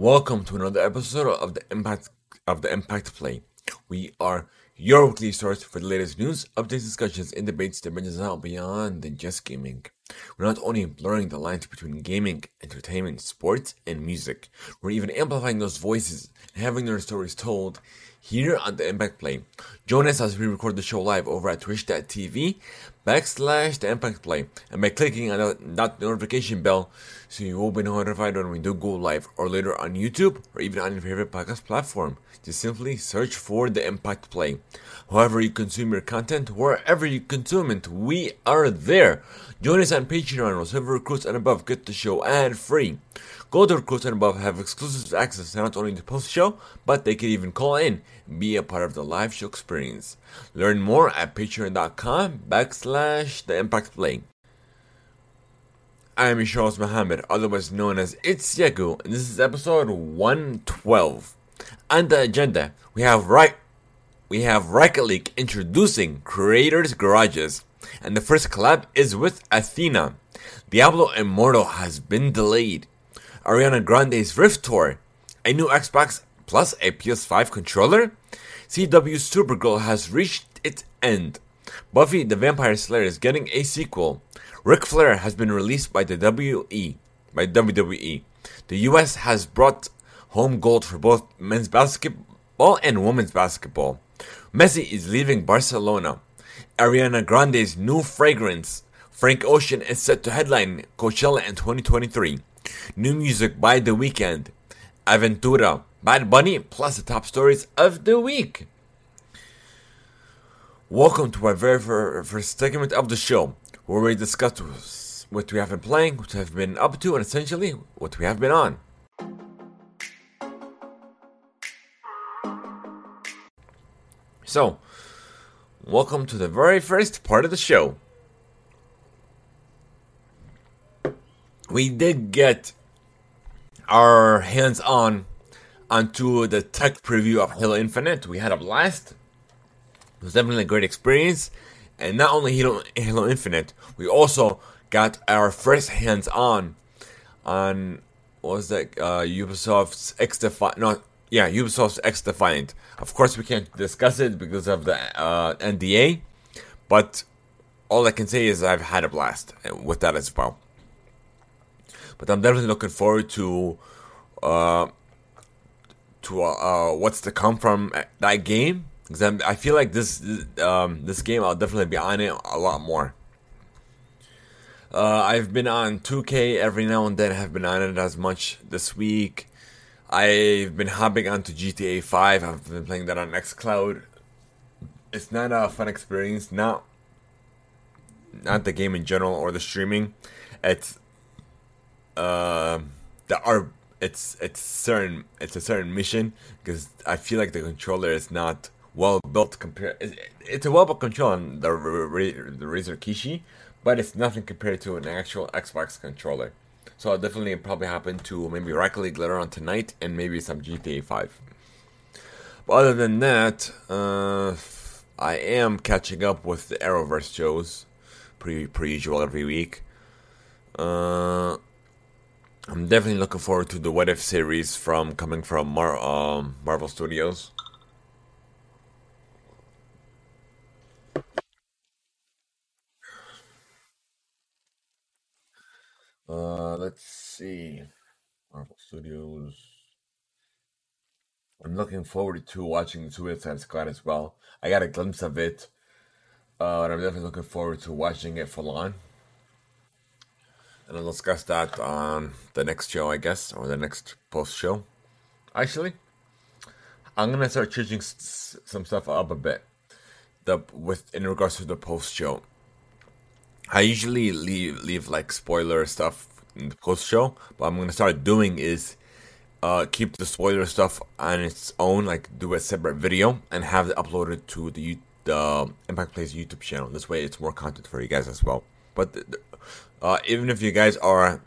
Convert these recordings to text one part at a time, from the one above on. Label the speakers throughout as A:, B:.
A: Welcome to another episode of the Impact of the Impact Play. We are your weekly source for the latest news, updates, discussions, and debates that branches out beyond than just gaming. We're not only blurring the lines between gaming, entertainment, sports, and music, we're even amplifying those voices and having their stories told here on the Impact Play. Join us as we record the show live over at twitch.tv backslash the Impact Play and by clicking on that notification bell so you will be notified when we do go live or later on YouTube or even on your favorite podcast platform. Just simply search for the Impact Play. However you consume your content, wherever you consume it, we are there. Join us on Patreon where silver recruits and above get the show ad free. Gold recruits and above have exclusive access not only the post show, but they can even call in and be a part of the live show experience. Learn more at patreon.com backslash the impact play. I am Charles Muhammad, otherwise known as It's Yagu, and this is episode 112. On the agenda, we have right we have Rocket League introducing Creators Garages, and the first collab is with Athena. Diablo Immortal has been delayed. Ariana Grande's Rift Tour, a new Xbox plus a PS5 controller. CW Supergirl has reached its end. Buffy the Vampire Slayer is getting a sequel. Ric Flair has been released by the WE by WWE. The US has brought home gold for both men's basketball and women's basketball. Messi is leaving Barcelona. Ariana Grande's new fragrance, Frank Ocean, is set to headline Coachella in 2023. New music by The Weeknd, Aventura, Bad Bunny, plus the top stories of the week. Welcome to our very first segment of the show, where we discuss what we have been playing, what we have been up to, and essentially what we have been on. So, welcome to the very first part of the show. We did get our hands on onto the tech preview of Halo Infinite. We had a blast. It was definitely a great experience. And not only Halo, Halo Infinite, we also got our first hands on on what was that uh, Ubisoft's X Defiant? No, yeah, Ubisoft's X Defiant. Of course, we can't discuss it because of the uh, NDA, but all I can say is I've had a blast with that as well. But I'm definitely looking forward to uh, to uh, what's to come from that game because I feel like this um, this game I'll definitely be on it a lot more. Uh, I've been on 2K every now and then. Have been on it as much this week. I've been hopping onto GTA 5. I've been playing that on XCloud. It's not a fun experience. Not not the game in general or the streaming. It's uh, the are it's it's certain it's a certain mission because I feel like the controller is not well built compared. It's a well built controller on the the Razer Kishi, but it's nothing compared to an actual Xbox controller. So I'll definitely probably happen to maybe Rocket League later on tonight and maybe some GTA 5. But other than that, uh, I am catching up with the Arrowverse shows, per, per usual every week. Uh, I'm definitely looking forward to the What If series from coming from Mar- um, Marvel Studios. Uh, let's see. Marvel Studios. I'm looking forward to watching Suicide Squad as well. I got a glimpse of it, uh, and I'm definitely looking forward to watching it full on. And I'll discuss that on the next show, I guess, or the next post show. Actually, I'm gonna start changing s- some stuff up a bit. The with in regards to the post show. I usually leave leave like spoiler stuff in the post show, but I'm gonna start doing is uh, keep the spoiler stuff on its own, like do a separate video and have it uploaded to the the Impact Plays YouTube channel. This way, it's more content for you guys as well. But the, uh, even if you guys are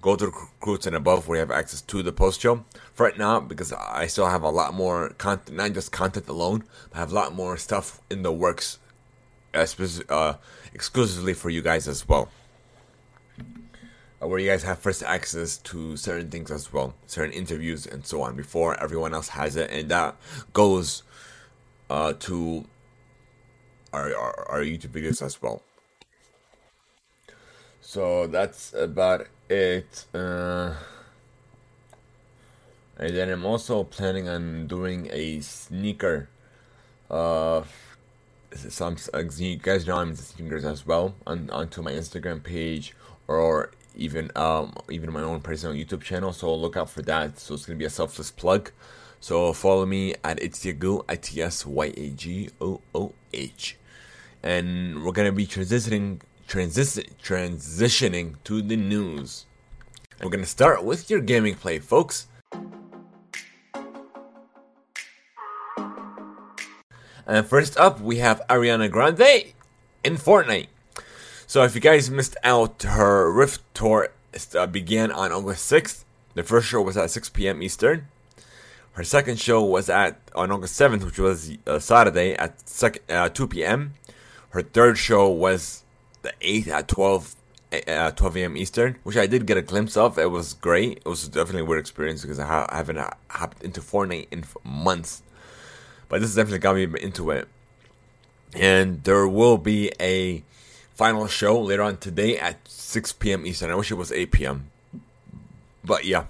A: go to recruits and above where you have access to the post show for right now because I still have a lot more content, not just content alone, I have a lot more stuff in the works uh, uh, exclusively for you guys as well. uh, where you guys have first access to certain things as well, certain interviews and so on before everyone else has it, and that goes uh, to our, our, our YouTube videos as well. So that's about it. Uh, and then I'm also planning on doing a sneaker. Uh, some you guys know I'm into sneakers as well on onto my Instagram page or even um even my own personal YouTube channel. So look out for that. So it's gonna be a selfless plug. So follow me at Itsyagoo, I T S Y A G O O H, and we're gonna be transitioning transi- transitioning to the news. We're gonna start with your gaming play, folks. And first up, we have Ariana Grande in Fortnite. So if you guys missed out, her Rift Tour uh, began on August 6th. The first show was at 6 p.m. Eastern. Her second show was at on August 7th, which was uh, Saturday at sec- uh, 2 p.m. Her third show was the 8th at 12 uh, 12 a.m. Eastern, which I did get a glimpse of. It was great. It was definitely a weird experience because I, ha- I haven't uh, hopped into Fortnite in months. But this definitely got me into it. And there will be a final show later on today at 6 p.m. Eastern. I wish it was 8 p.m. But yeah,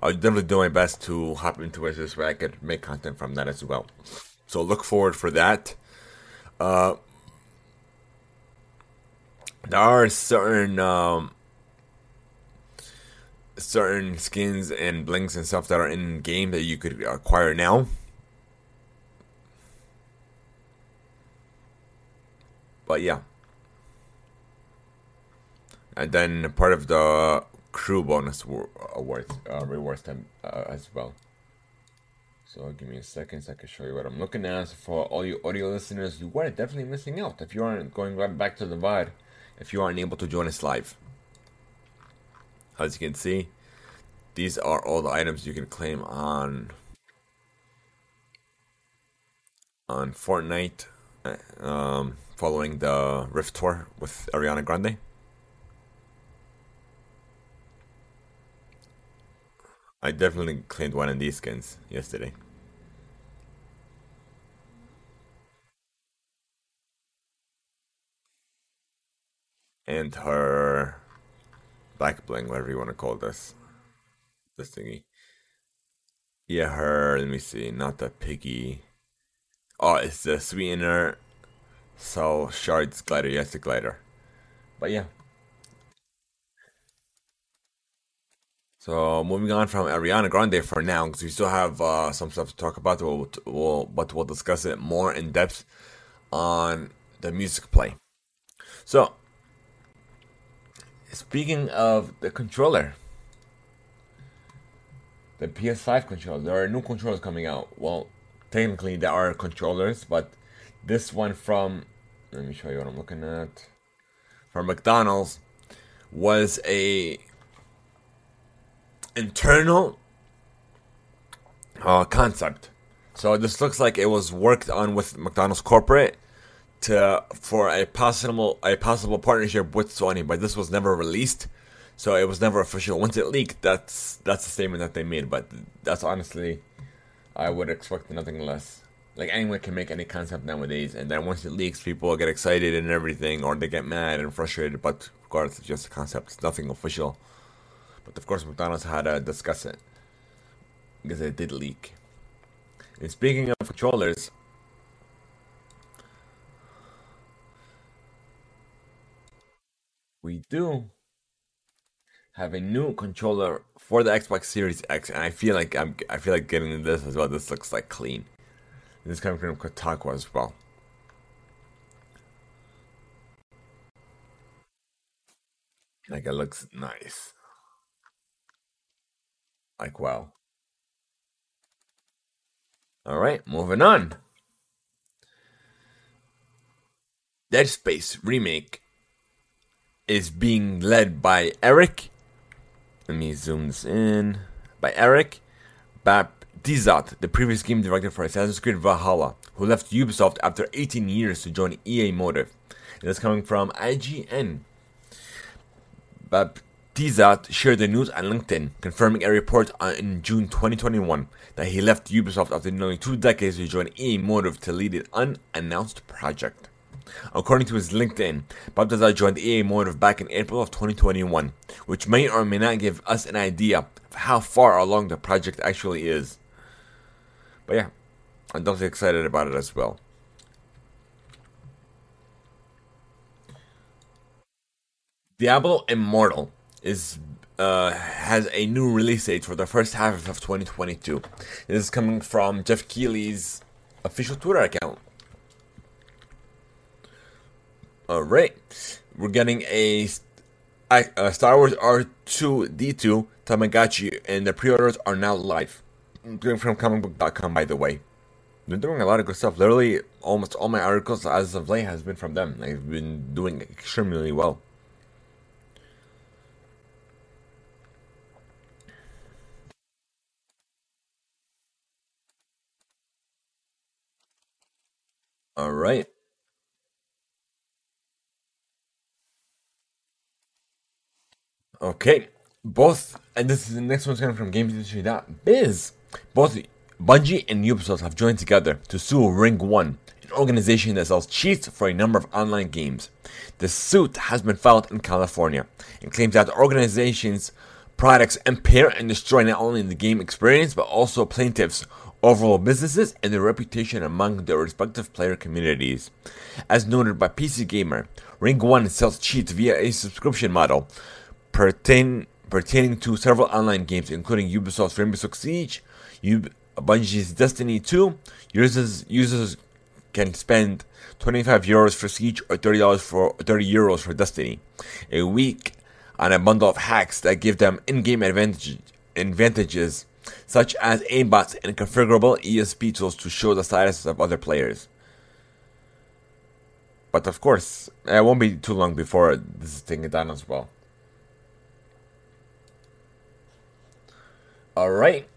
A: I'll definitely do my best to hop into it this way I could make content from that as well. So look forward for that. Uh, there are certain um, certain skins and blinks and stuff that are in game that you could acquire now. But yeah. And then part of the crew bonus awards uh, rewards uh, as well. So give me a second so I can show you what I'm looking at. So for all you audio listeners, you are definitely missing out if you aren't going right back to the VOD if you aren't able to join us live. As you can see, these are all the items you can claim on on Fortnite um, following the Rift Tour with Ariana Grande. I definitely claimed one of these skins yesterday. And her back bling, whatever you want to call this, this thingy. Yeah, her. Let me see. Not the piggy. Oh, it's the sweetener. So shards glider. Yes, the glider. But yeah. So moving on from Ariana Grande for now, because we still have uh, some stuff to talk about. We'll, we'll, but we'll discuss it more in depth on the music play. So Speaking of the controller, the PS5 controller, there are new controllers coming out. Well, technically there are controllers, but this one from let me show you what I'm looking at from McDonald's was a internal uh, concept. So this looks like it was worked on with McDonald's corporate to for a possible a possible partnership with Sony, but this was never released, so it was never official. Once it leaked, that's that's the statement that they made. But that's honestly, I would expect nothing less. Like anyone can make any concept nowadays, and then once it leaks, people get excited and everything, or they get mad and frustrated. But of course, it's just a concept; it's nothing official. But of course, McDonald's had to discuss it because it did leak. And speaking of controllers, we do have a new controller for the Xbox Series X, and I feel like I'm I feel like getting this as well. This looks like clean. This is coming from Kotaku as well. Like it looks nice. Like wow. All right, moving on. Dead Space remake is being led by Eric. Let me zoom this in. By Eric Baptizat, the previous game director for Assassin's Creed Valhalla, who left Ubisoft after 18 years to join EA Motive. It is coming from IGN. Baptizat shared the news on LinkedIn, confirming a report in June 2021 that he left Ubisoft after nearly two decades to join EA Motive to lead an unannounced project. According to his LinkedIn, Baptista joined EA Motive back in April of 2021, which may or may not give us an idea of how far along the project actually is. But yeah, I'm definitely excited about it as well. Diablo Immortal is uh, has a new release date for the first half of 2022. This is coming from Geoff Keighley's official Twitter account. All right, we're getting a, a Star Wars R2D2 Tamagotchi, and the pre-orders are now live. Doing from comicbook.com, by the way. They're doing a lot of good stuff. Literally, almost all my articles as of late has been from them. They've been doing extremely well. All right. Okay. Both, and this is the next one's coming from GamesIndustry.biz. Both Bungie and Ubisoft have joined together to sue Ring One, an organization that sells cheats for a number of online games. The suit has been filed in California and claims that the organization's products impair and destroy not only the game experience but also plaintiffs' overall businesses and their reputation among their respective player communities. As noted by PC Gamer, Ring 1 sells cheats via a subscription model pertain, pertaining to several online games, including Ubisoft's Rainbow Six Siege, Ub- Bungie's Destiny 2. Users, users can spend 25 euros for Siege or 30 dollars for 30 euros for Destiny a week on a bundle of hacks that give them in-game advantage, advantages such as aimbots and configurable ESP tools to show the status of other players. But of course, it won't be too long before this thing is done as well. Alright,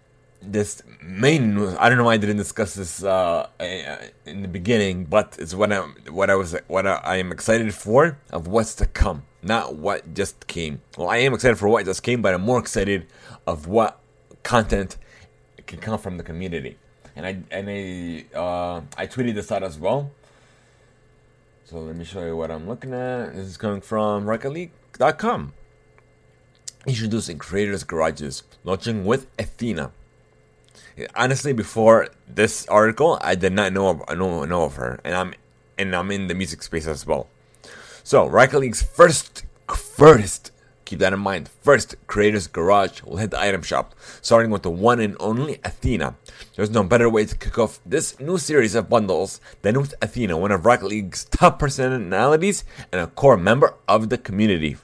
A: this main, I don't know why I didn't discuss this uh, in the beginning, but it's what I'm, what I was what I am excited for of what's to come, not what just came. Well, I am excited for what just came, but I'm more excited of what content can come from the community. And I and I uh, I tweeted this out as well. So let me show you what I'm looking at. This is coming from RocketLeague.com. Introducing Creators Garages, launching with Athena. Honestly, before this article, I did not know of, know, know of her, and I'm and I'm in the music space as well. So, Rocket League's first first Keep that in mind. First, Creators Garage will hit the item shop, starting with the one and only Athena. There's no better way to kick off this new series of bundles than with Athena, one of Rocket League's top personalities and a core member of the community.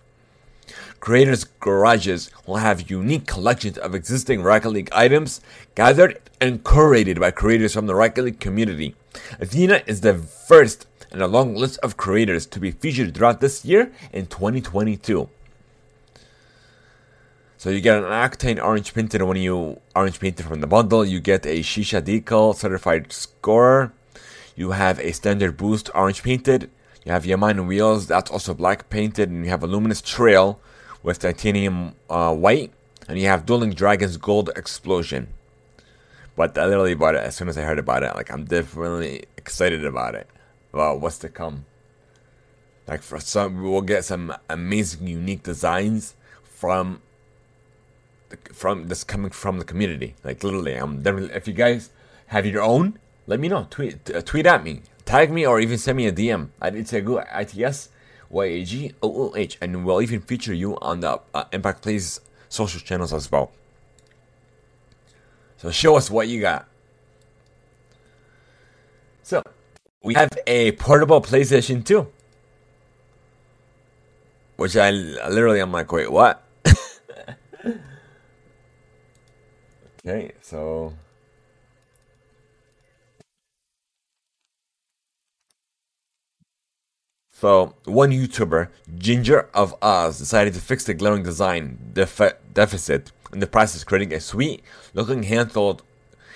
A: Creators Garages will have unique collections of existing Rocket League items gathered and curated by creators from the Rocket League community. Athena is the first in a long list of creators to be featured throughout this year in 2022. So you get an Octane Orange Painted when you Orange Painted from the bundle. You get a Shisha Decal Certified Scorer. You have a Standard Boost Orange Painted. You have Yaman Wheels, that's also black painted. And you have a Luminous Trail with Titanium uh, White. And you have Dueling Dragons Gold Explosion. But I literally bought it as soon as I heard about it. Like, I'm definitely excited about it. About what's to come. Like, for some, we'll get some amazing, unique designs from from this coming from the community. Like literally, I'm if you guys have your own, let me know. Tweet uh, tweet at me, tag me, or even send me a DM at Itegu I T S Y A G O O H, and we'll even feature you on the uh, Impact Plays social channels as well. So show us what you got. So we have a portable PlayStation 2. Which I literally I'm like, wait, what? Okay, so So, one YouTuber, Ginger of Oz, decided to fix the glaring design def- deficit in the process, creating a sweet looking handheld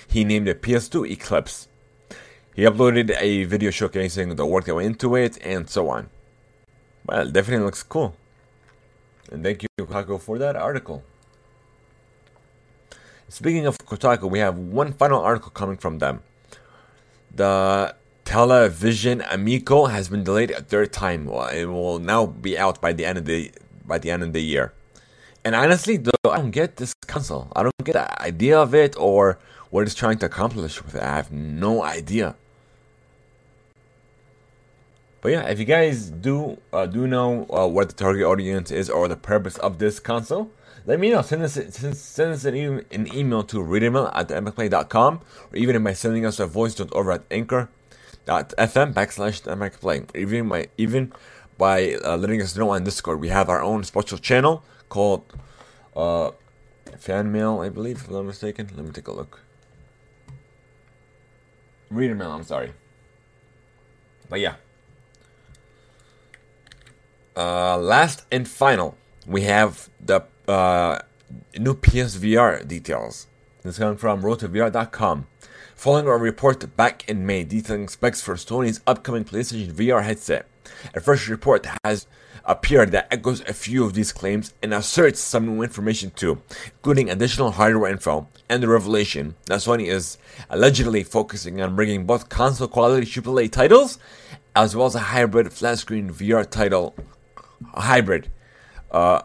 A: he named the PS2 Eclipse. He uploaded a video showcasing the work that went into it and so on. Well, definitely looks cool. And thank you, Kotaku, for that article. Speaking of Kotaku, we have one final article coming from them. The Intellivision Amico has been delayed a third time. It will now be out by the end of the by the end of the year. And honestly, though, I don't get this console. I don't get the idea of it or what it's trying to accomplish with it. I have no idea. But yeah, if you guys do uh, do know uh, what the target audience is or the purpose of this console, let me know. Send us send send us an, e- an email to reademail at theimpactplay.com or even by sending us a voice note over at anchor.fm backslash theimpactplay. Even by even by uh, letting us know on Discord. We have our own special channel called uh, fan mail, I believe, if I'm not mistaken. Let me take a look. Reader mail. I'm sorry. But yeah. Uh, last and final, we have the uh, new PSVR details. This is coming from roadtovr.com. Following a report back in May detailing specs for Sony's upcoming PlayStation VR headset, a fresh report has appeared that echoes a few of these claims and asserts some new information too, including additional hardware info and the revelation that Sony is allegedly focusing on bringing both console quality AAA titles as well as a hybrid flat screen VR title hybrid uh,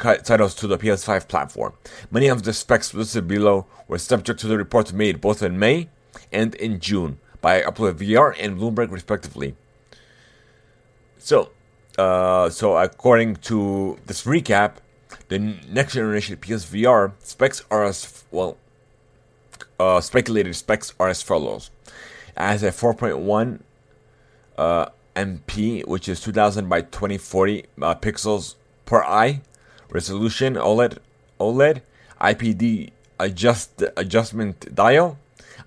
A: titles to the PS5 platform. Many of the specs listed below were subject to the reports made both in May and in June by Upload VR and Bloomberg, respectively. So, uh, so according to this recap, the next generation PSVR specs are as well. Uh, speculated specs are as follows: as a 4.1 uh, MP, which is 2000 by 2040 uh, pixels per eye resolution, OLED, OLED, IPD adjust adjustment dial,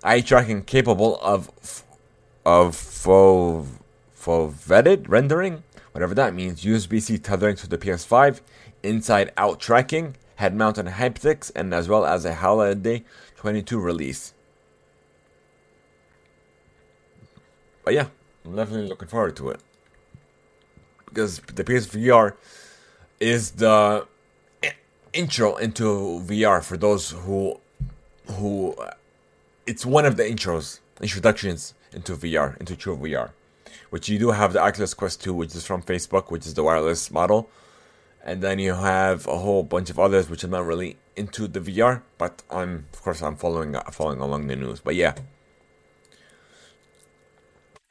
A: eye tracking capable of of fov, foveated rendering, whatever that means. USB-C tethering to the PS5, inside-out tracking, head-mounted haptics, and as well as a holiday 22 release. But yeah, I'm definitely looking forward to it. Because the PSVR is the intro into VR for those who who it's one of the intros introductions into VR into true VR which you do have the Oculus Quest 2 which is from Facebook which is the wireless model and then you have a whole bunch of others which I'm not really into the VR but I'm of course I'm following following along the news but yeah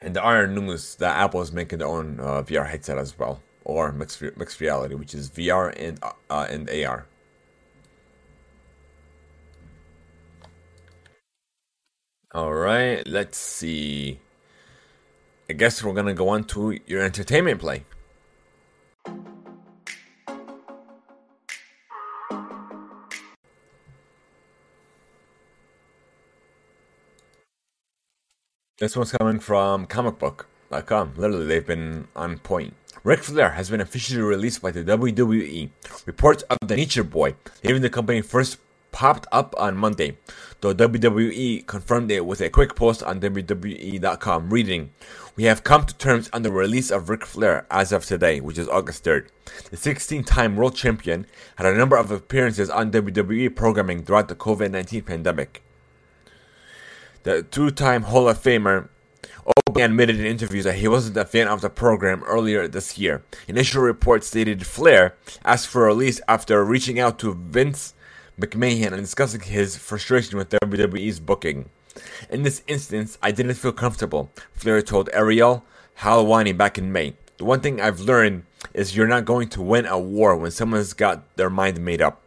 A: and there are news that Apple is making their own uh, VR headset as well, or mixed mixed reality, which is VR and uh, and AR. All right, let's see. I guess we're gonna go on to your entertainment play. This one's coming from comicbook.com. Literally, they've been on point. Ric Flair has been officially released by the WWE. Reports of the Nature Boy leaving the company first popped up on Monday, though WWE confirmed it with a quick post on WWE.com reading, We have come to terms on the release of Ric Flair as of today, which is August 3rd. The 16 time world champion had a number of appearances on WWE programming throughout the COVID 19 pandemic. The two time Hall of Famer openly admitted in interviews that he wasn't a fan of the program earlier this year. Initial reports stated Flair asked for a release after reaching out to Vince McMahon and discussing his frustration with WWE's booking. In this instance, I didn't feel comfortable, Flair told Ariel Helwani back in May. The one thing I've learned is you're not going to win a war when someone's got their mind made up.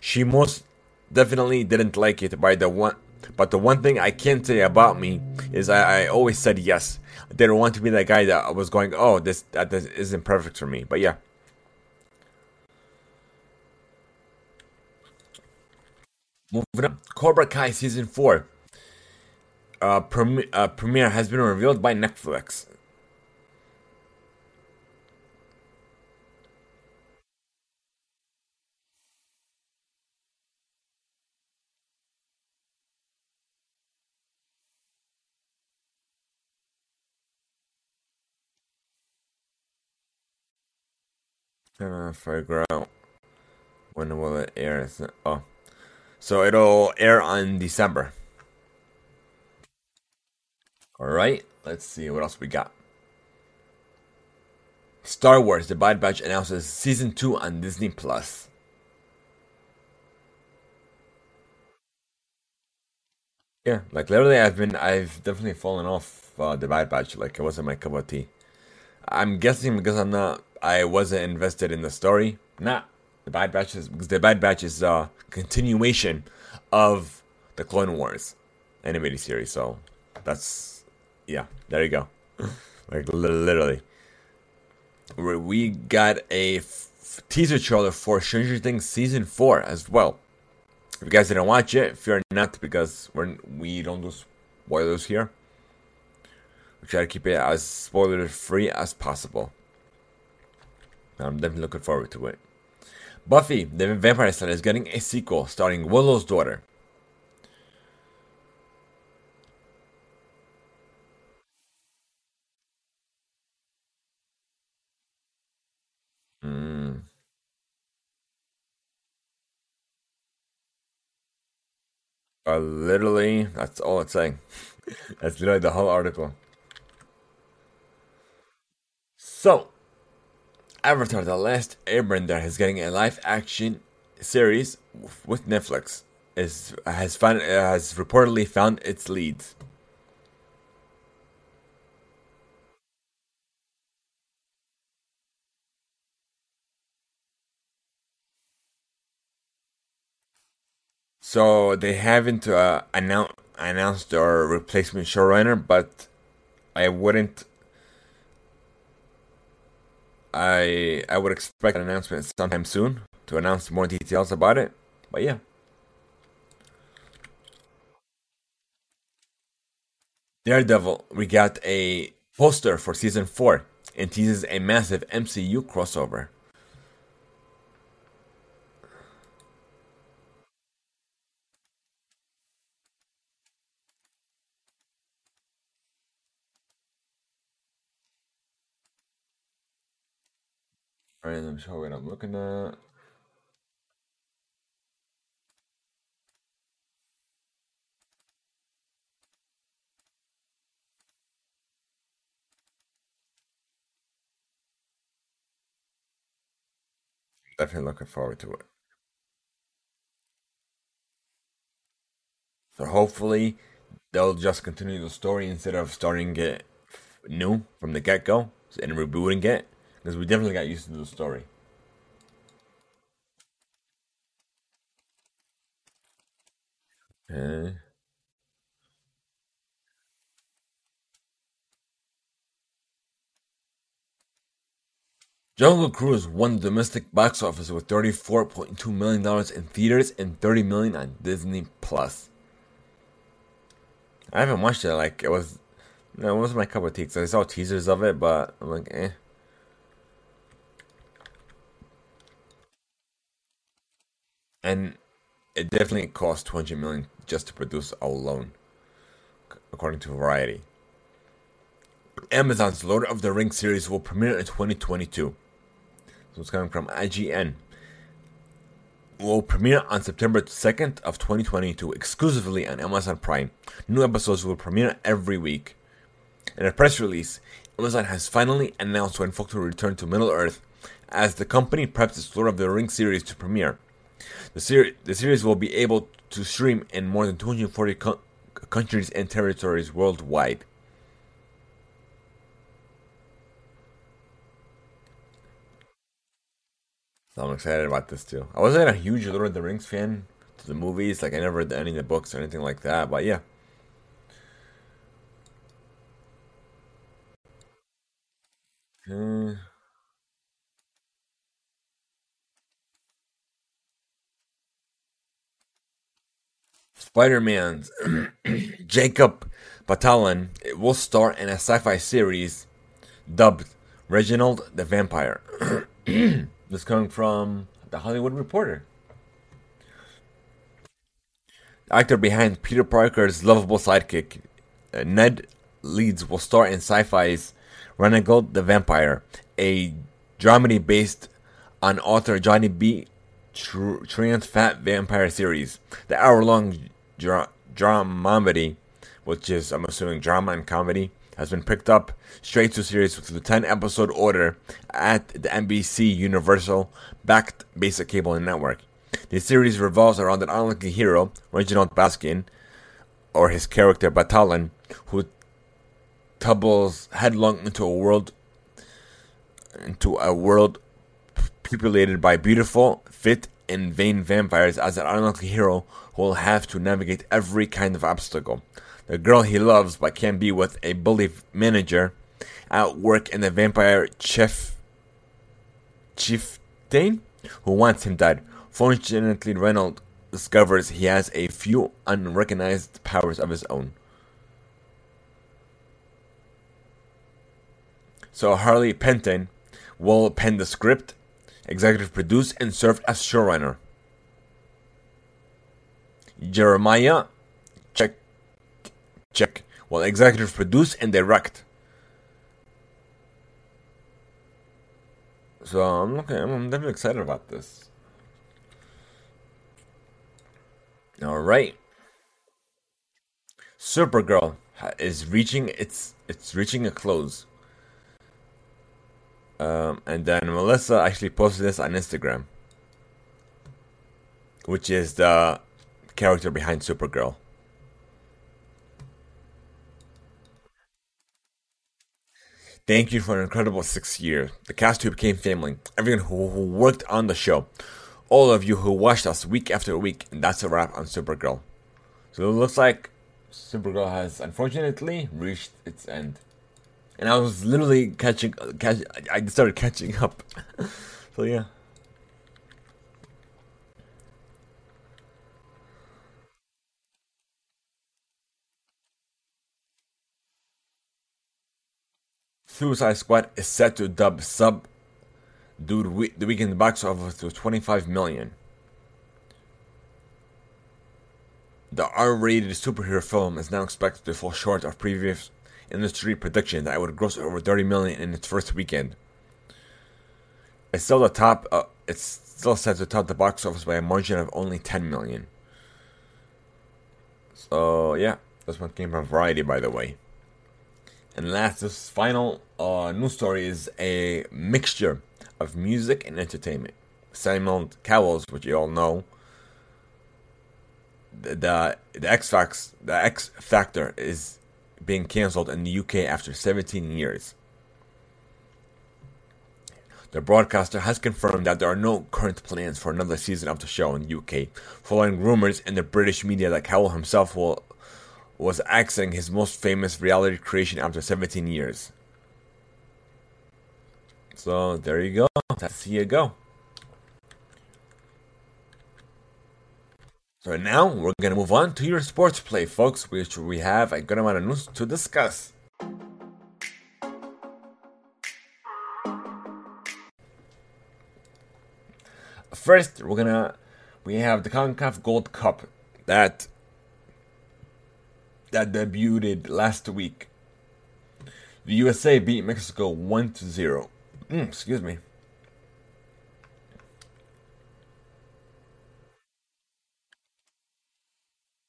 A: She most definitely didn't like it by the one but the one thing I can say about me is I, I always said yes. I didn't want to be that guy that was going, oh, this that this isn't perfect for me. But yeah. Moving on, Cobra Kai season four. Uh, prem- uh, premiere has been revealed by Netflix. Trying to figure out when will it air. Oh, so it'll air on December. All right, let's see what else we got. Star Wars: The Bad Batch announces season two on Disney Plus. Yeah, like literally, I've been, I've definitely fallen off uh, The Bad Batch. Like it wasn't my cup of tea. I'm guessing because I'm not, I wasn't invested in the story. Nah, The Bad Batch is because The Bad Batch is a continuation of the Clone Wars animated series. So that's yeah, there you go. like literally, we got a f- teaser trailer for Stranger Things season four as well. If you guys didn't watch it, fear not because we're we don't do spoilers here. We try to keep it as spoiler free as possible. I'm definitely looking forward to it. Buffy the Vampire Slayer is getting a sequel starring Willow's daughter. Mm. Uh, literally, that's all it's saying. that's literally the whole article. So, Avatar: The Last Airbender is getting a live-action series with Netflix. Is has found has reportedly found its leads. So they haven't uh, announced announced their replacement showrunner, but I wouldn't. I I would expect an announcement sometime soon to announce more details about it. But yeah. Daredevil, we got a poster for season four and teases a massive MCU crossover. Let me show what I'm looking at. Definitely looking forward to it. So hopefully they'll just continue the story instead of starting it new from the get go and rebooting it because we definitely got used to the story. Okay. Jungle Cruise won domestic box office with $34.2 million in theaters and 30 million on Disney Plus. I haven't watched it. Like it was, you know, it wasn't my cup of tea. Cause I saw teasers of it, but I'm like, eh. And it definitely cost 20 million just to produce alone, according to Variety. Amazon's Lord of the Rings series will premiere in 2022. So it's coming from IGN. Will premiere on September 2nd of 2022 exclusively on Amazon Prime. New episodes will premiere every week. In a press release, Amazon has finally announced when folk will return to Middle Earth as the company preps its Lord of the Rings series to premiere. The, ser- the series will be able to stream in more than 240 co- countries and territories worldwide. So I'm excited about this too. I wasn't a huge Lord of the Rings fan to the movies, like I never read any of the books or anything like that, but yeah. Hmm. Spider Man's Jacob Batalon will star in a sci fi series dubbed Reginald the Vampire. this coming from The Hollywood Reporter. The actor behind Peter Parker's lovable sidekick, uh, Ned Leeds, will star in sci fi's Reginald the Vampire, a dramedy based on author Johnny B. Tr- Tran's Fat Vampire series. The hour long dra- dramedy, which is, I'm assuming, drama and comedy, has been picked up straight to series with the 10 episode order at the NBC Universal backed basic cable network. The series revolves around an unlikely hero, Reginald Baskin, or his character Batalon, who tumbles headlong into a world into a world populated by beautiful, fit, and vain vampires as an unlucky hero who will have to navigate every kind of obstacle. The girl he loves but can't be with a bully manager at work and the vampire chief chieftain who wants him dead. Fortunately, Reynolds discovers he has a few unrecognized powers of his own. So Harley Peyton will pen the script, executive produce, and served as showrunner. Jeremiah check check will executive produce and direct. So I'm looking. I'm definitely excited about this. All right. Supergirl is reaching its it's reaching a close. Um, and then Melissa actually posted this on Instagram, which is the character behind Supergirl. Thank you for an incredible six years. The cast who became family, everyone who, who worked on the show, all of you who watched us week after week, and that's a wrap on Supergirl. So it looks like Supergirl has unfortunately reached its end and I was literally catching, catch, I started catching up. so yeah. Suicide Squad is set to dub sub dude we, the weekend box office to 25 million. The R-rated superhero film is now expected to fall short of previous industry prediction that it would gross over 30 million in its first weekend. It's still the top. Uh, it's still set to top the box office by a margin of only 10 million. So yeah, this one came from Variety, by the way. And last, this final uh, news story is a mixture of music and entertainment. Simon Cowell's, which you all know, the the, the X the X Factor is being cancelled in the UK after 17 years. The broadcaster has confirmed that there are no current plans for another season of the show in the UK, following rumors in the British media that Cowell himself will, was axing his most famous reality creation after 17 years. So there you go. That's you go. So now we're gonna move on to your sports play, folks, which we have a good amount of news to discuss. First, we're gonna we have the CONCACAF Gold Cup that that debuted last week. The USA beat Mexico one to zero. Mm, excuse me.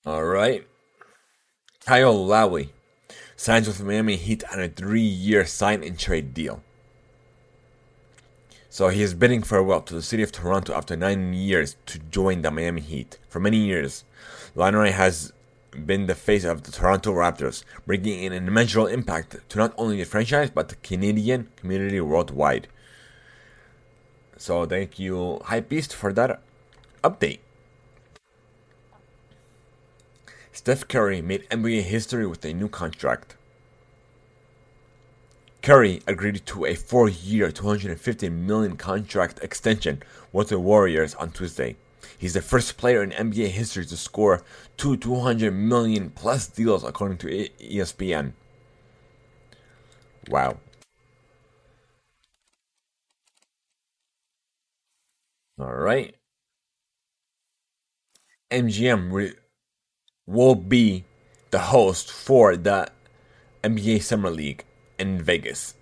A: All right. Kyle Lowry signs with Miami Heat on a three-year sign and trade deal. So he is bidding farewell to the city of Toronto after nine years to join the Miami Heat. For many years, Lowry has been the face of the Toronto Raptors, bringing in an immeasurable impact to not only the franchise but the Canadian community worldwide. So thank you, Hypebeast, for that update. Steph Curry made NBA history with a new contract. Curry agreed to a four-year, 250 million contract extension with the Warriors on Tuesday. He's the first player in NBA history to score two 200 million plus deals, according to ESPN. Wow. All right. MGM re- will be the host for the NBA Summer League in Vegas.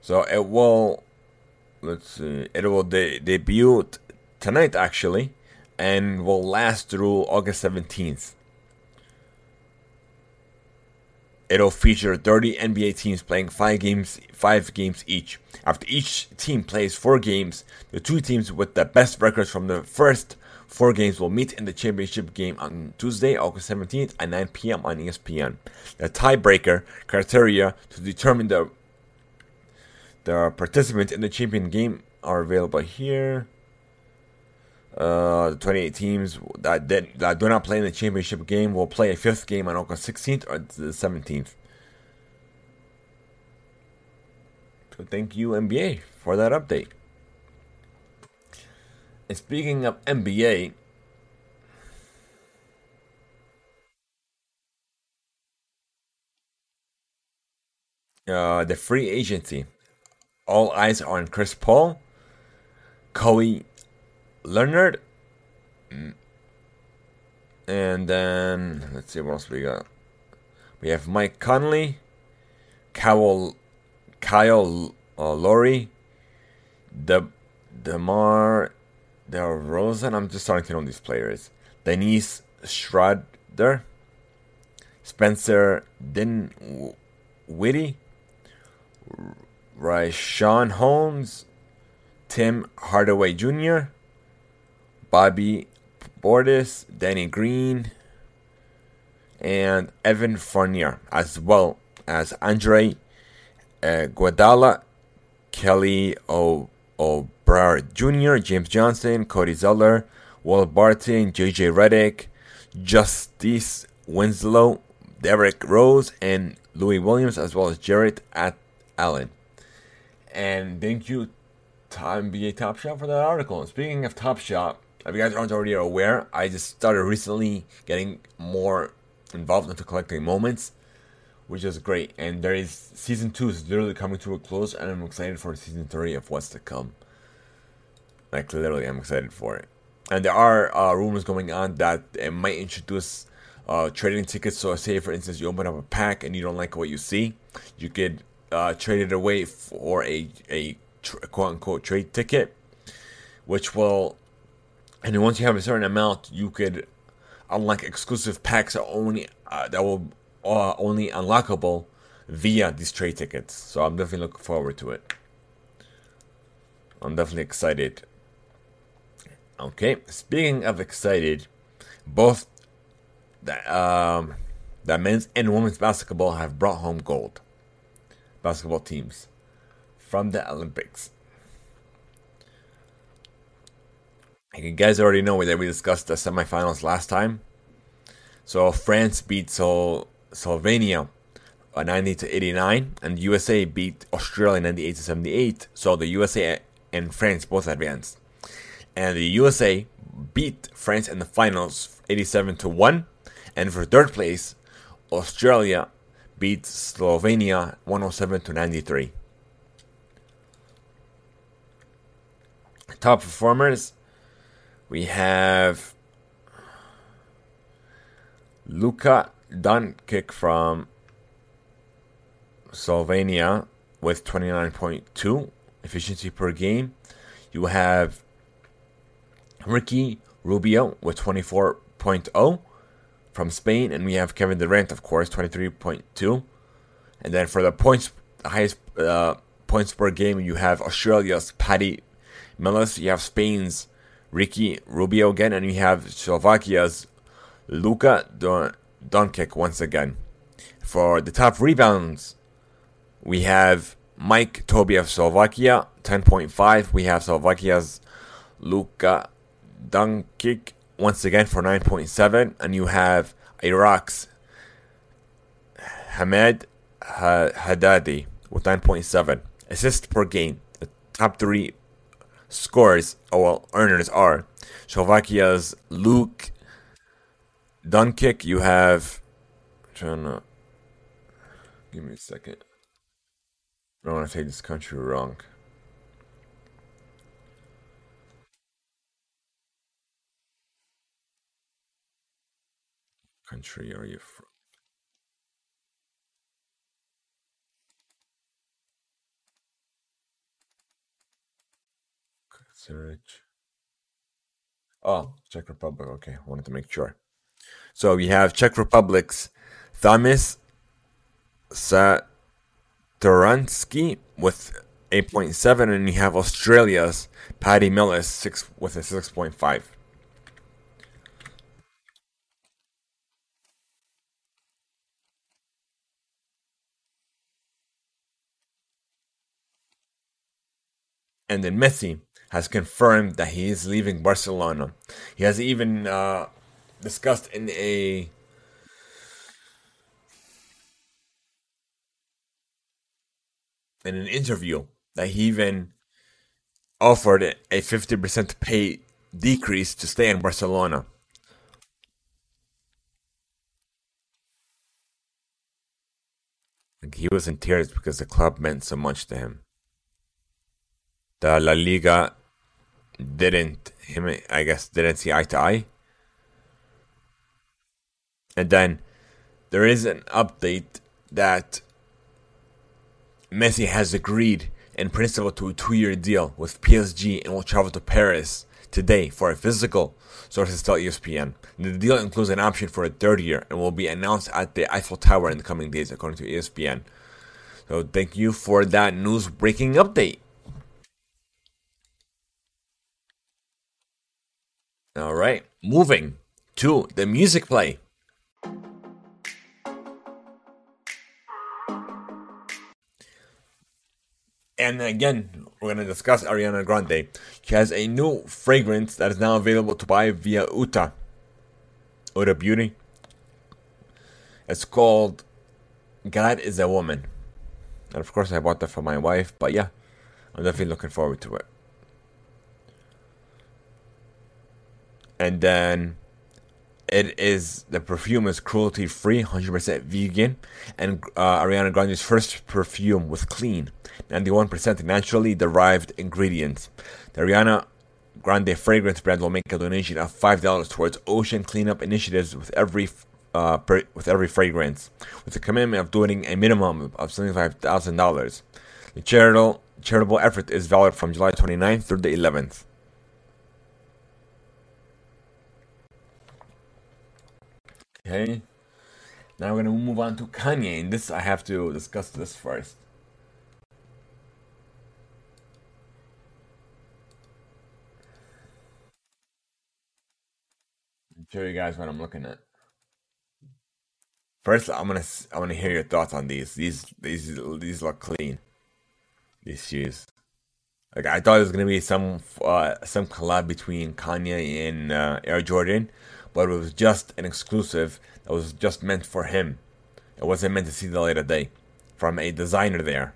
A: So it will, let's see, it will de- debut tonight actually, and will last through August 17th. It'll feature 30 NBA teams playing five games, five games each. After each team plays four games, the two teams with the best records from the first four games will meet in the championship game on Tuesday, August 17th at 9 p.m. on ESPN. The tiebreaker criteria to determine the the participants in the champion game are available here. Uh, the 28 teams that, did, that do not play in the championship game will play a fifth game on August 16th or the 17th. So thank you, NBA, for that update. And speaking of NBA, uh, the free agency. All eyes are on Chris Paul, Kawhi Leonard, and then let's see what else we got. We have Mike Conley, Kyle, Kyle uh, Lowry, De, Demar DeRozan. I'm just starting to know these players. Denise Schroeder, Spencer Dinwiddie, Richaun Holmes, Tim Hardaway Jr., Bobby Portis, Danny Green, and Evan Fournier, as well as Andre uh, Guadala, Kelly O. Oubre Jr., James Johnson, Cody Zeller, Will Barton, JJ Redick, Justice Winslow, Derrick Rose, and Louis Williams, as well as Jarrett at Allen. And thank you to NBA Top Shot for that article. And speaking of Top Shot, if you guys aren't already aware, I just started recently getting more involved into collecting moments, which is great. And there is season two is literally coming to a close, and I'm excited for season three of what's to come. Like literally, I'm excited for it. And there are uh, rumors going on that it might introduce uh, trading tickets. So, say for instance, you open up a pack and you don't like what you see, you could uh, trade it away for a a quote unquote trade ticket, which will and once you have a certain amount, you could unlock exclusive packs that only uh, that will uh, only unlockable via these trade tickets. So I'm definitely looking forward to it. I'm definitely excited. Okay, speaking of excited, both the um, the men's and women's basketball have brought home gold. Basketball teams from the Olympics. You guys already know that we discussed the semifinals last time. So France beat Sol- Slovenia uh, 90 to 89, and USA beat Australia 98 to 78. So the USA and France both advanced, and the USA beat France in the finals 87 to 1, and for third place, Australia beat Slovenia 107 to 93. Top performers we have Luka Doncic from Slovenia with 29.2 efficiency per game. You have Ricky Rubio with 24.0 from Spain, and we have Kevin Durant, of course, 23.2. And then for the points, the highest uh, points per game, you have Australia's Patty Mills. You have Spain's Ricky Rubio again, and we have Slovakia's Luka Don- Doncic once again. For the top rebounds, we have Mike Tobey of Slovakia, 10.5. We have Slovakia's Luka Doncic once again for 9.7. And you have Iraq's Hamed Haddadi with 9.7. Assist per game, the top three scores, or well, earners are Slovakia's Luke Doncic. You have. I'm trying to. Give me a second. I don't want to take this country wrong. country are you from? Search. Oh, Czech Republic. Okay, wanted to make sure. So we have Czech Republic's Thomas Satoransky with 8.7, and you have Australia's Paddy Millis six with a 6.5. And then Messi has confirmed that he is leaving Barcelona. He has even uh, discussed in a in an interview that he even offered a 50% pay decrease to stay in Barcelona. Like he was in tears because the club meant so much to him. The La Liga didn't him I guess didn't see eye to eye. And then there is an update that Messi has agreed in principle to a two-year deal with PSG and will travel to Paris today for a physical, sources tell ESPN. The deal includes an option for a third year and will be announced at the Eiffel Tower in the coming days, according to ESPN. So thank you for that news breaking update. All right, moving to the music play. And again, we're going to discuss Ariana Grande. She has a new fragrance that is now available to buy via Uta. Ulta Beauty. It's called God is a Woman. And of course, I bought that for my wife, but yeah, I'm definitely looking forward to it. And then it is the perfume is cruelty free, 100% vegan, and uh, Ariana Grande's first perfume was clean, 91% naturally derived ingredients. The Ariana Grande fragrance brand will make a donation of five dollars towards ocean cleanup initiatives with every uh, per, with every fragrance, with a commitment of donating a minimum of seventy-five thousand dollars. The charitable charitable effort is valid from July 29th through the 11th. Okay. Now we're gonna move on to Kanye, and this I have to discuss this first. show you guys what I'm looking at. First, I'm gonna I'm gonna hear your thoughts on these. These these these look clean. These shoes. Like I thought it was gonna be some uh, some collab between Kanye and uh, Air Jordan, but it was just an exclusive that was just meant for him. It wasn't meant to see the light of day from a designer there.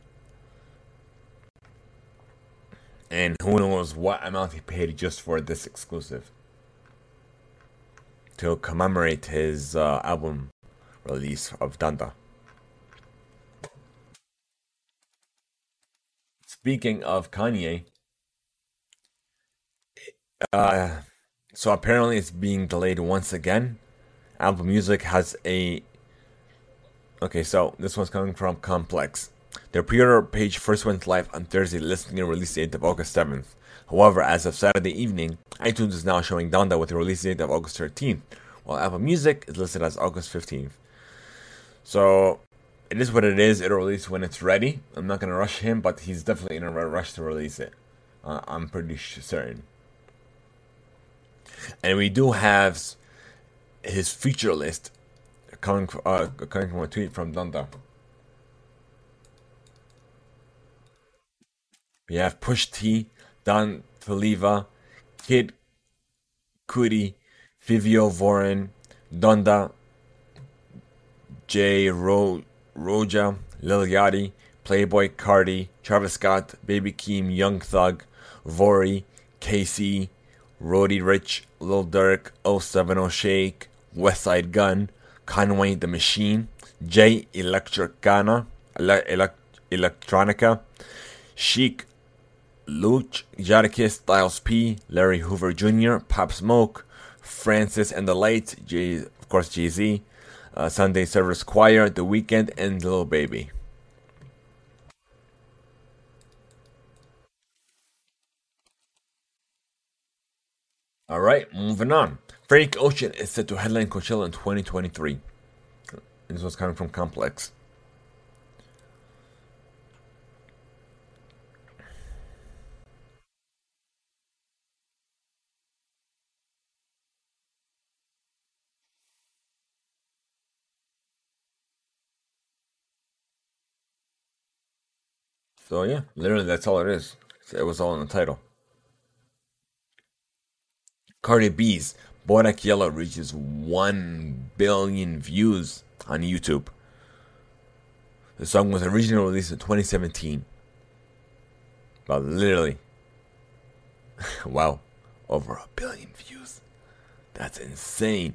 A: And who knows what amount he paid just for this exclusive to commemorate his uh, album release of Donda. Speaking of Kanye, uh, so apparently it's being delayed once again. Apple Music has a. Okay, so this one's coming from Complex. Their pre-order page first went live on Thursday, listing a release date of August 7th. However, as of Saturday evening, iTunes is now showing Donda with a release date of August 13th, while Apple Music is listed as August 15th. So it is what it is. It'll release when it's ready. I'm not gonna rush him, but he's definitely in a rush to release it. Uh, I'm pretty certain. And we do have his feature list coming uh, coming from a tweet from Donda. We have Pusha T, Don Toliver, Kid Cudi, Fivio Foreign, Donda, J. Ro- Roja, Lil Yachty, Playboi Carti, Travis Scott, Baby Keem, Young Thug, Vory, KayCyy, Roddy Ricch, Lil Durk, 070 Shake, Westside Gun, Conway the Machine, J Electricana, Ele- Electronica, Chic, Luch, Jadakiss, Styles P, Larry Hoover Jr., Pop Smoke, Francis and the Lights, Jay, of course Jay Z, uh, Sunday Service Choir, The Weeknd, and Lil Baby. All right, moving on. Frank Ocean is set to headline Coachella in 2023. This was coming from Complex. So yeah, literally that's all it is. It was all in the title. Cardi B's Bodak Yellow reaches 1 billion views on YouTube. The song was originally released in 2017. But literally, wow, over a billion views. That's insane.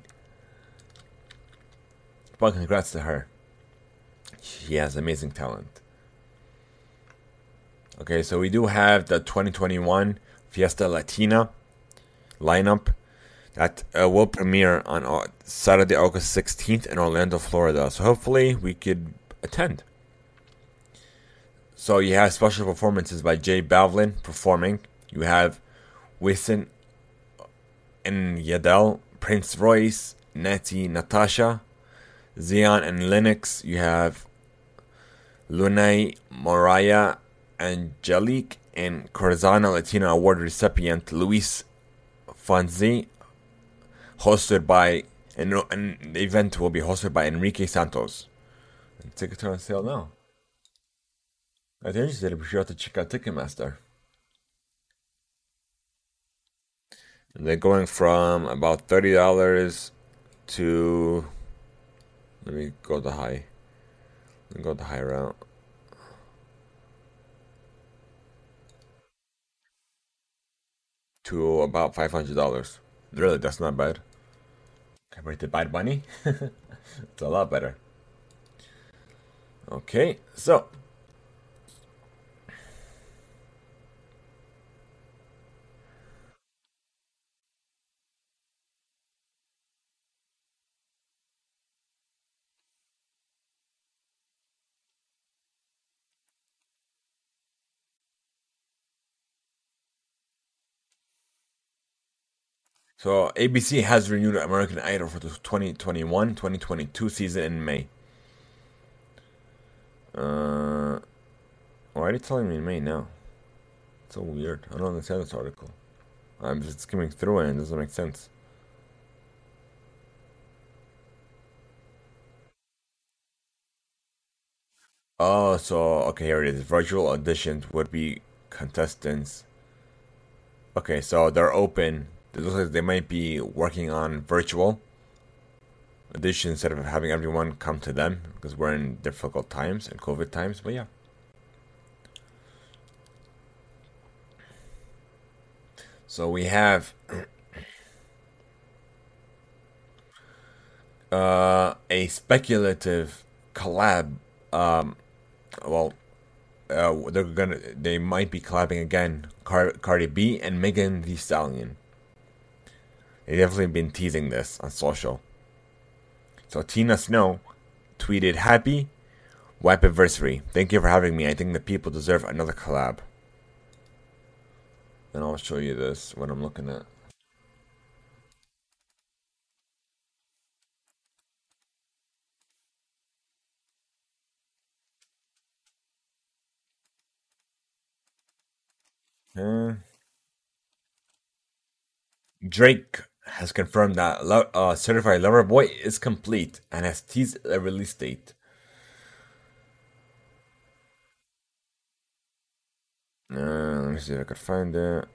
A: But congrats to her. She has amazing talent. Okay, so we do have the 2021 Fiesta Latina lineup that uh, will premiere on uh, Saturday, August 16th in Orlando, Florida. So hopefully we could attend. So you have special performances by J Balvin performing. You have Wisin and Yandel, Prince Royce, Natti, Natasha, Zion and Lennox. You have Lunay, Mariah, Angeliq, and Corazana Latina Award recipient Luis Fonsi, hosted by and, the event will be hosted by Enrique Santos. And tickets are on sale now. If you're interested, be sure to check out Ticketmaster. And they're going from about thirty dollars to let me go the high. Let me go the high route. To about five hundred dollars. Really, that's not bad. Compared to Bad Bunny, it's a lot better. Okay, so So ABC has renewed American Idol for the 2021-2022 season in May. Uh, why are you telling me in May now? It's so weird. I don't understand this article. I'm just skimming through it and it doesn't make sense. Oh, so okay, here it is. Virtual auditions would be contestants. Okay, so they're open it looks like they might be working on virtual edition instead of having everyone come to them because we're in difficult times and COVID times. But yeah. So we have uh, a speculative collab. Um, well, uh, they're gonna they might be collabing again. Car- Cardi B and Megan The Stallion. They definitely been teasing this on social. So Tina Snow tweeted, Happy WAP anniversary. Thank you for having me. I think the people deserve another collab. And I'll show you this, what I'm looking at. Drake has confirmed that uh, Certified Lover Boy is complete and has teased a release date. Uh, let me see if I can find it.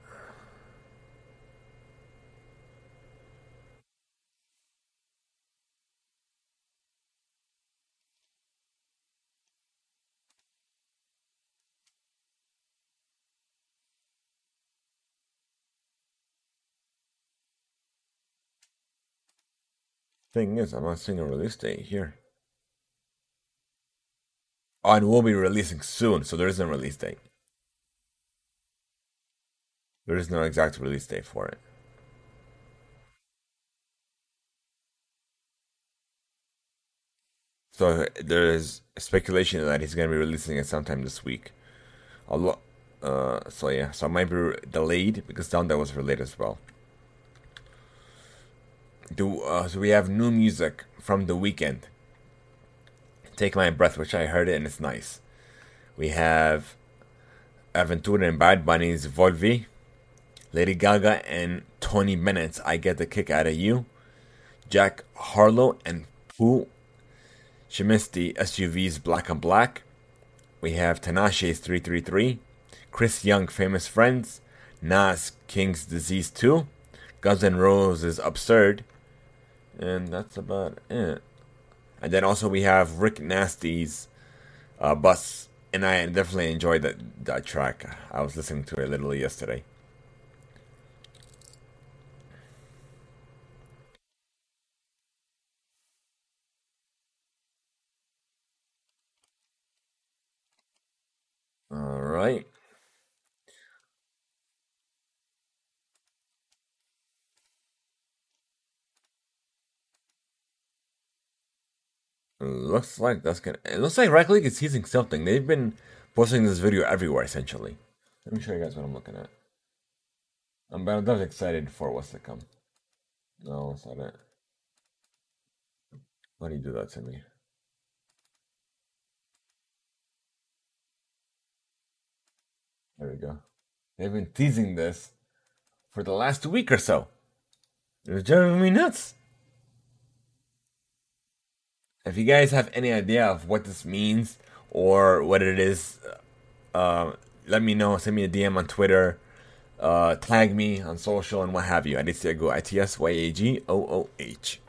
A: Thing is, I'm not seeing a release date here. Oh, and we'll be releasing soon, so there is no release date. There is no exact release date for it. So there is speculation that he's going to be releasing it sometime this week. A lot. Uh, so yeah, so it might be delayed because Donda was delayed as well. Do uh, so we have new music from the Weeknd. Take My Breath, which I heard it and it's nice. We have Aventura and Bad Bunny's Volvi. Lady Gaga and Tony Bennett's I Get the Kick Out of You. Jack Harlow and Pooh Shiesty SUV's Black on Black. We have Tinashe's 333. Chris Young Famous Friends. Nas King's Disease 2. Guns N' Roses Absurd. And that's about it. And then also we have Rick Nasty's uh, Bus, and I definitely enjoyed that that track. I was listening to it literally yesterday. All right. Looks like that's gonna. It looks like Rocket League is teasing something. They've been posting this video everywhere, essentially. Let me show you guys what I'm looking at. I'm, I'm excited for what's to come. No, that's not it. Why do you do that to me? There we go. They've been teasing this for the last week or so. It's driving me nuts. If you guys have any idea of what this means or what it is, uh, let me know. Send me a DM on Twitter. Uh, tag me on social and what have you. Adityago, I T S Y A G O O H.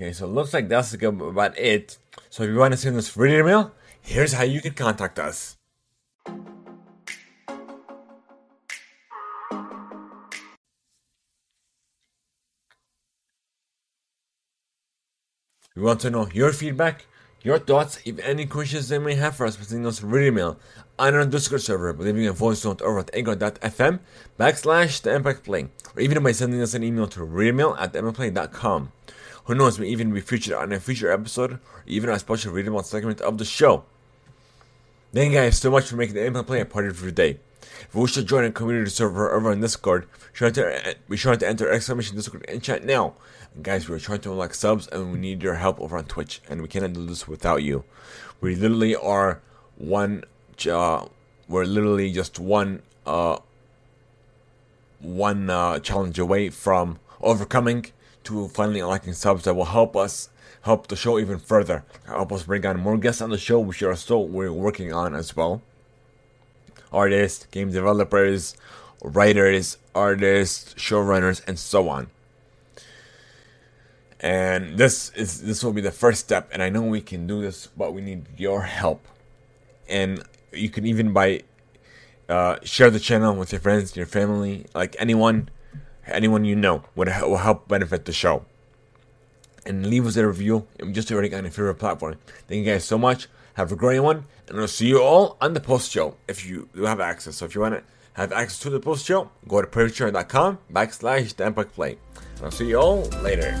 A: Okay, so it looks like that's about it. So if you want to send us a free email, here's how you can contact us. We want to know your feedback, your thoughts, if any questions they may have for us, sending us read email on our Discord server, by leaving a voice note over at anchor.fm backslash the impact play, or even by sending us an email to reademail at impactplay.com. Who knows, may even be featured on a future episode, or even a special read email segment of the show. Thank you guys so much for making the Impact Play a part of your day. If you wish to join a community server over on Discord, be sure to, be sure to enter exclamation Discord and chat now. Guys, we're trying to unlock subs and we need your help over on Twitch, and we cannot do this without you. We literally are one, uh, we're literally just one, uh, one uh, challenge away from overcoming to finally unlocking subs that will help us help the show even further, help us bring on more guests on the show, which are still we're working on as well artists, game developers, writers, artists, showrunners, and so on. And this is this will be the first step, and I know we can do this, but we need your help. And you can even by uh, share the channel with your friends, your family, like anyone, anyone you know would will help benefit the show. And leave us a review. And just already on your favorite platform. Thank you guys so much. Have a great one, and I'll see you all on the post show if you do have access. So if you want to have access to the post show, go to patreon.com backslash the Play. And I'll see you all later.